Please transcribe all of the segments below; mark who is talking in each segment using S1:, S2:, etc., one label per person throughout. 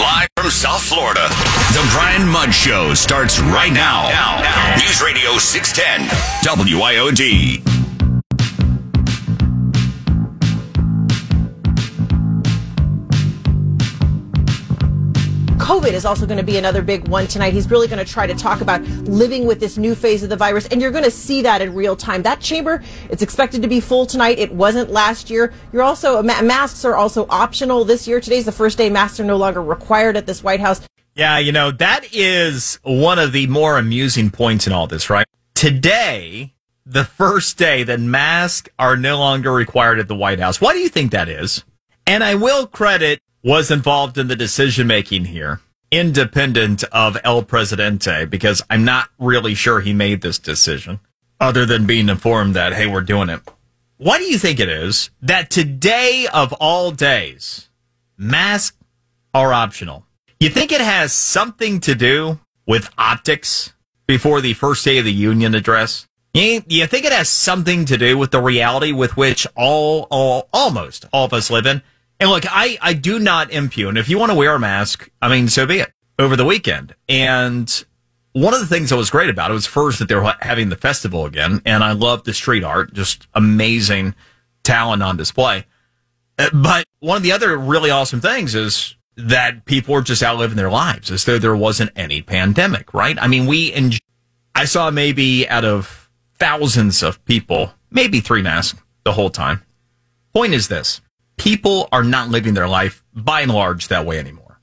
S1: Live from South Florida, the Brian Mudd Show starts right now. now. News Radio 610, WIOD.
S2: COVID is also going to be another big one tonight. He's really going to try to talk about living with this new phase of the virus, and you're going to see that in real time. That chamber, it's expected to be full tonight. It wasn't last year. You're also masks are also optional this year. Today's the first day masks are no longer required at this White House.
S3: Yeah, you know that is one of the more amusing points in all this, right? Today, the first day that masks are no longer required at the White House. Why do you think that is? And I will credit was involved in the decision making here, independent of El Presidente, because I'm not really sure he made this decision, other than being informed that, hey, we're doing it. What do you think it is that today of all days, masks are optional? You think it has something to do with optics before the first day of the union address? You, you think it has something to do with the reality with which all, all, almost all of us live in? And look, I, I do not impugn. If you want to wear a mask, I mean, so be it over the weekend. And one of the things that was great about it was first that they were having the festival again. And I love the street art, just amazing talent on display. Uh, but one of the other really awesome things is that people are just out living their lives as though there wasn't any pandemic, right? I mean, we, en- I saw maybe out of thousands of people, maybe three masks the whole time. Point is this people are not living their life by and large that way anymore.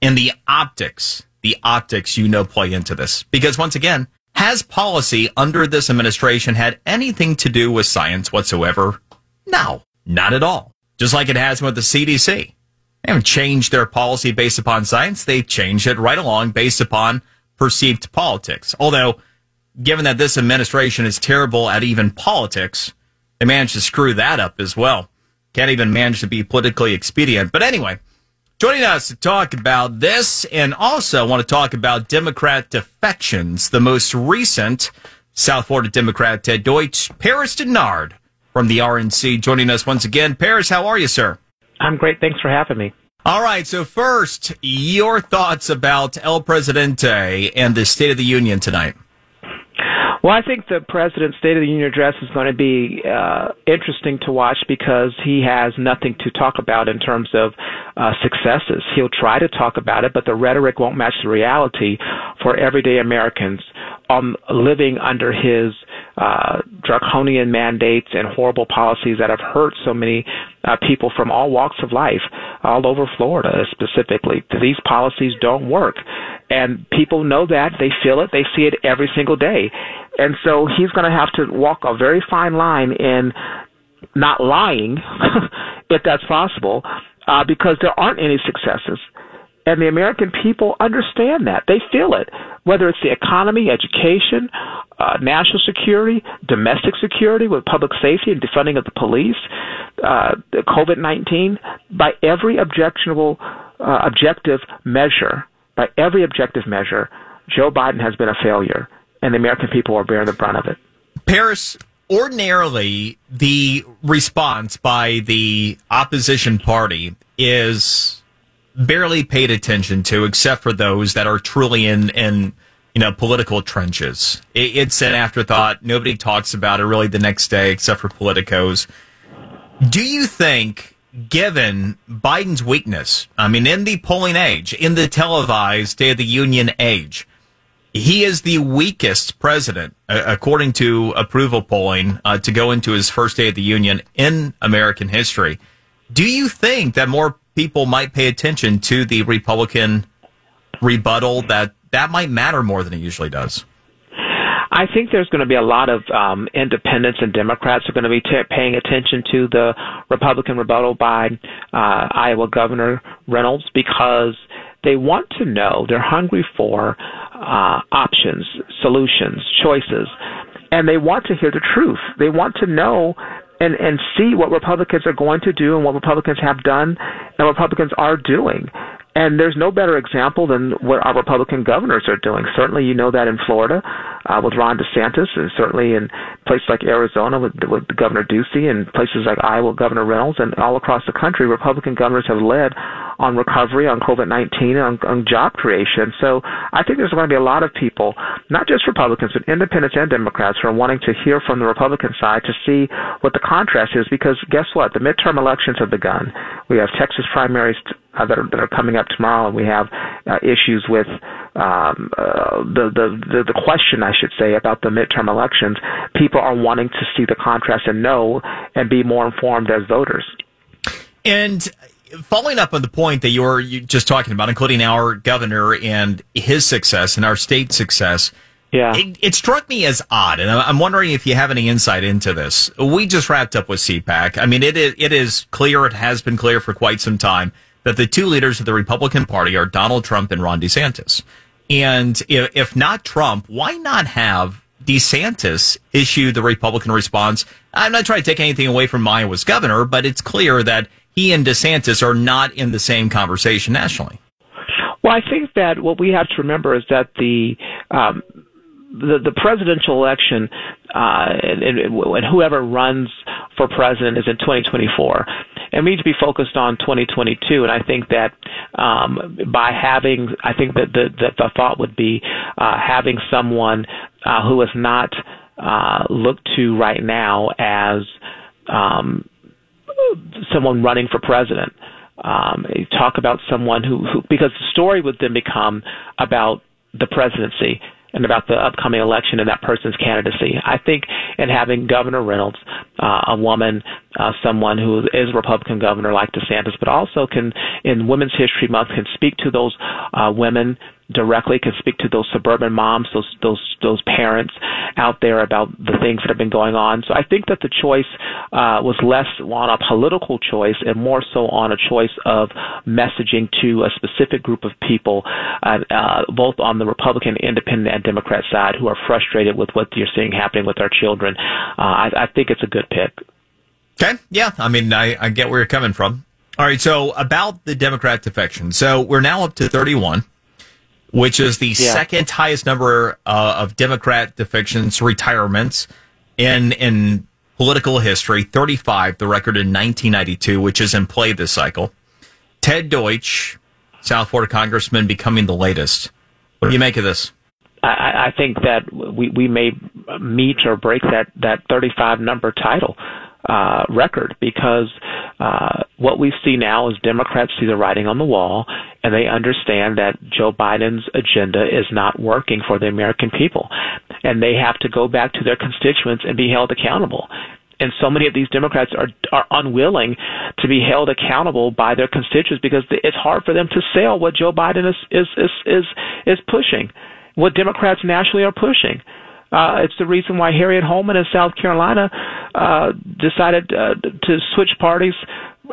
S3: And the optics, the optics, you know, play into this. Because once again, has policy under this administration had anything to do with science whatsoever? No, not at all. Just like it has with the CDC. They haven't changed their policy based upon science. They've changed it right along based upon perceived politics. Although, given that this administration is terrible at even politics, they managed to screw that up as well. Can't even manage to be politically expedient. But anyway, joining us to talk about this and also want to talk about Democrat defections, the most recent South Florida Democrat Ted Deutch, Paris Dennard from the RNC, joining us once again. Paris, how are you, sir?
S4: I'm great. Thanks for having me.
S3: All right. So first, your thoughts about El Presidente and the State of the Union tonight.
S4: Well, I think the president's State of the Union address is going to be uh, interesting to watch because he has nothing to talk about in terms of uh, successes. He'll try to talk about it, but the rhetoric won't match the reality for everyday Americans um, living under his uh, draconian mandates and horrible policies that have hurt so many uh, people from all walks of life, all over Florida specifically. These policies don't work. And people know that. They feel it. They see it every single day. And so he's going to have to walk a very fine line in not lying, if that's possible, uh, because there aren't any successes. And the American people understand that. They feel it, whether it's the economy, education, uh, national security, domestic security with public safety and defunding of the police, uh, the COVID 19, by every objectionable, uh, objective measure, by every objective measure, Joe Biden has been a failure, and the American people are bearing the brunt of it.
S3: Paris, ordinarily, the response by the opposition party is barely paid attention to, except for those that are truly in in you know political trenches. It, it's an afterthought. Nobody talks about it really the next day, except for politicos. Do you think? Given Biden's weakness, I mean, in the polling age, in the televised State of the Union age, he is the weakest president, uh, according to approval polling, uh, to go into his first day of the Union in American history. Do you think that more people might pay attention to the Republican rebuttal that that might matter more than it usually does.
S4: I think there's going to be a lot of um, independents and Democrats are going to be t- paying attention to the Republican rebuttal by uh, Iowa Governor Reynolds because they want to know, they're hungry for uh, options, solutions, choices, and they want to hear the truth. They want to know and and see what Republicans are going to do and what Republicans have done and what Republicans are doing. And there's no better example than what our Republican governors are doing. Certainly, you know that in Florida, uh, with Ron DeSantis, and certainly in places like Arizona with, with Governor Ducey, and places like Iowa, Governor Reynolds, and all across the country, Republican governors have led on recovery, on COVID-19, on, on job creation. So I think there's going to be a lot of people, not just Republicans, but independents and Democrats, who are wanting to hear from the Republican side to see what the contrast is. Because guess what? The midterm elections have begun. We have Texas primaries uh, that, are, that are coming up tomorrow, and we have uh, issues with um, uh, the, the the the question, I should say, about the midterm elections. People are wanting to see the contrast and know and be more informed as voters.
S3: And following up on the point that you were just talking about, including our governor and his success and our state success.
S4: Yeah.
S3: It, it, struck me as odd, and I'm wondering if you have any insight into this. We just wrapped up with CPAC. I mean, it is, it is clear, it has been clear for quite some time that the two leaders of the Republican Party are Donald Trump and Ron DeSantis. And if, not Trump, why not have DeSantis issue the Republican response? I'm not trying to take anything away from Iowa's governor, but it's clear that he and DeSantis are not in the same conversation nationally.
S4: Well, I think that what we have to remember is that the um, the, the presidential election uh, and, and, whoever runs for president is in 2024 and we need to be focused on 2022. And I think that um, by having, I think that the, that the thought would be uh, having someone uh, who is not uh, looked to right now as um, someone running for president. Um, talk about someone who, who, because the story would then become about the presidency and about the upcoming election and that person's candidacy. I think in having Governor Reynolds, uh, a woman, uh, someone who is a Republican governor like DeSantis, but also can, in Women's History Month, can speak to those uh, women directly can speak to those suburban moms, those those those parents out there about the things that have been going on. So I think that the choice uh, was less on a political choice and more so on a choice of messaging to a specific group of people, uh, uh, both on the Republican, Independent, and Democrat side, who are frustrated with what you're seeing happening with our children. Uh, I, I think it's a good pick.
S3: Okay, yeah, I mean, I, I get where you're coming from. All right, so about the Democrat defection. So we're now up to 31 which is the yeah. second highest number uh, of Democrat defections, retirements in in political history. Thirty five, the record in 1992, which is in play this cycle. Ted Deutch, South Florida congressman, becoming the latest. What do you make of this?
S4: I, I think that we we may meet or break that that 35 number title uh, record because uh, what we see now is Democrats see the writing on the wall and they understand that Joe Biden's agenda is not working for the American people. And they have to go back to their constituents and be held accountable and so many of these Democrats are are unwilling to be held accountable by their constituents because it's hard for them to sell what Joe Biden is is is is, is pushing, what Democrats nationally are pushing. Uh, it's the reason why Harriet Holman in South Carolina uh, decided uh, to switch parties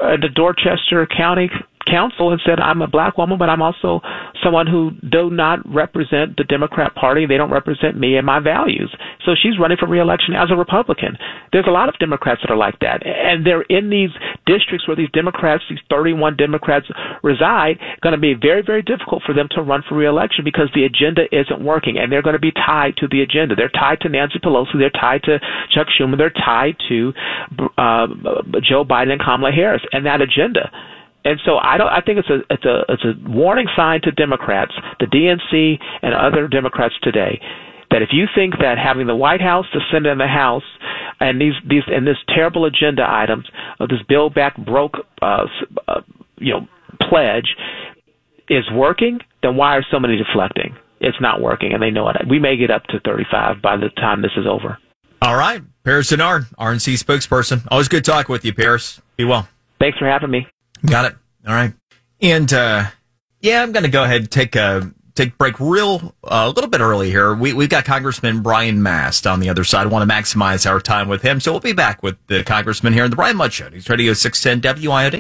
S4: uh, to Dorchester County council and said, I'm a black woman, but I'm also someone who do not represent the Democrat Party. They don't represent me and my values. So she's running for reelection as a Republican. There's a lot of Democrats that are like that. And they're in these districts where these Democrats, these 31 Democrats reside, going to be very, very difficult for them to run for reelection because the agenda isn't working. And they're going to be tied to the agenda. They're tied to Nancy Pelosi. They're tied to Chuck Schumer. They're tied to uh, Joe Biden and Kamala Harris and that agenda. And so I don't. I think it's a it's a it's a warning sign to Democrats, the DNC and other Democrats today, that if you think that having the White House, the Senate, and the House, and these these and this terrible agenda items of this Build Back Broke, uh, uh, you know, pledge is working, then why are so many deflecting? It's not working, and they know it. We may get up to 35 by the time this is over.
S3: All right, Paris Dennard, RNC spokesperson. Always good talk with you, Paris. Be well.
S4: Thanks for having me.
S3: Got it. All right. And uh, yeah, I'm going to go ahead and take a take break real uh, a little bit early here. We we've got Congressman Brian Mast on the other side. I want to maximize our time with him, so we'll be back with the Congressman here in the Brian Mudd Show. He's Radio 610 WIOD.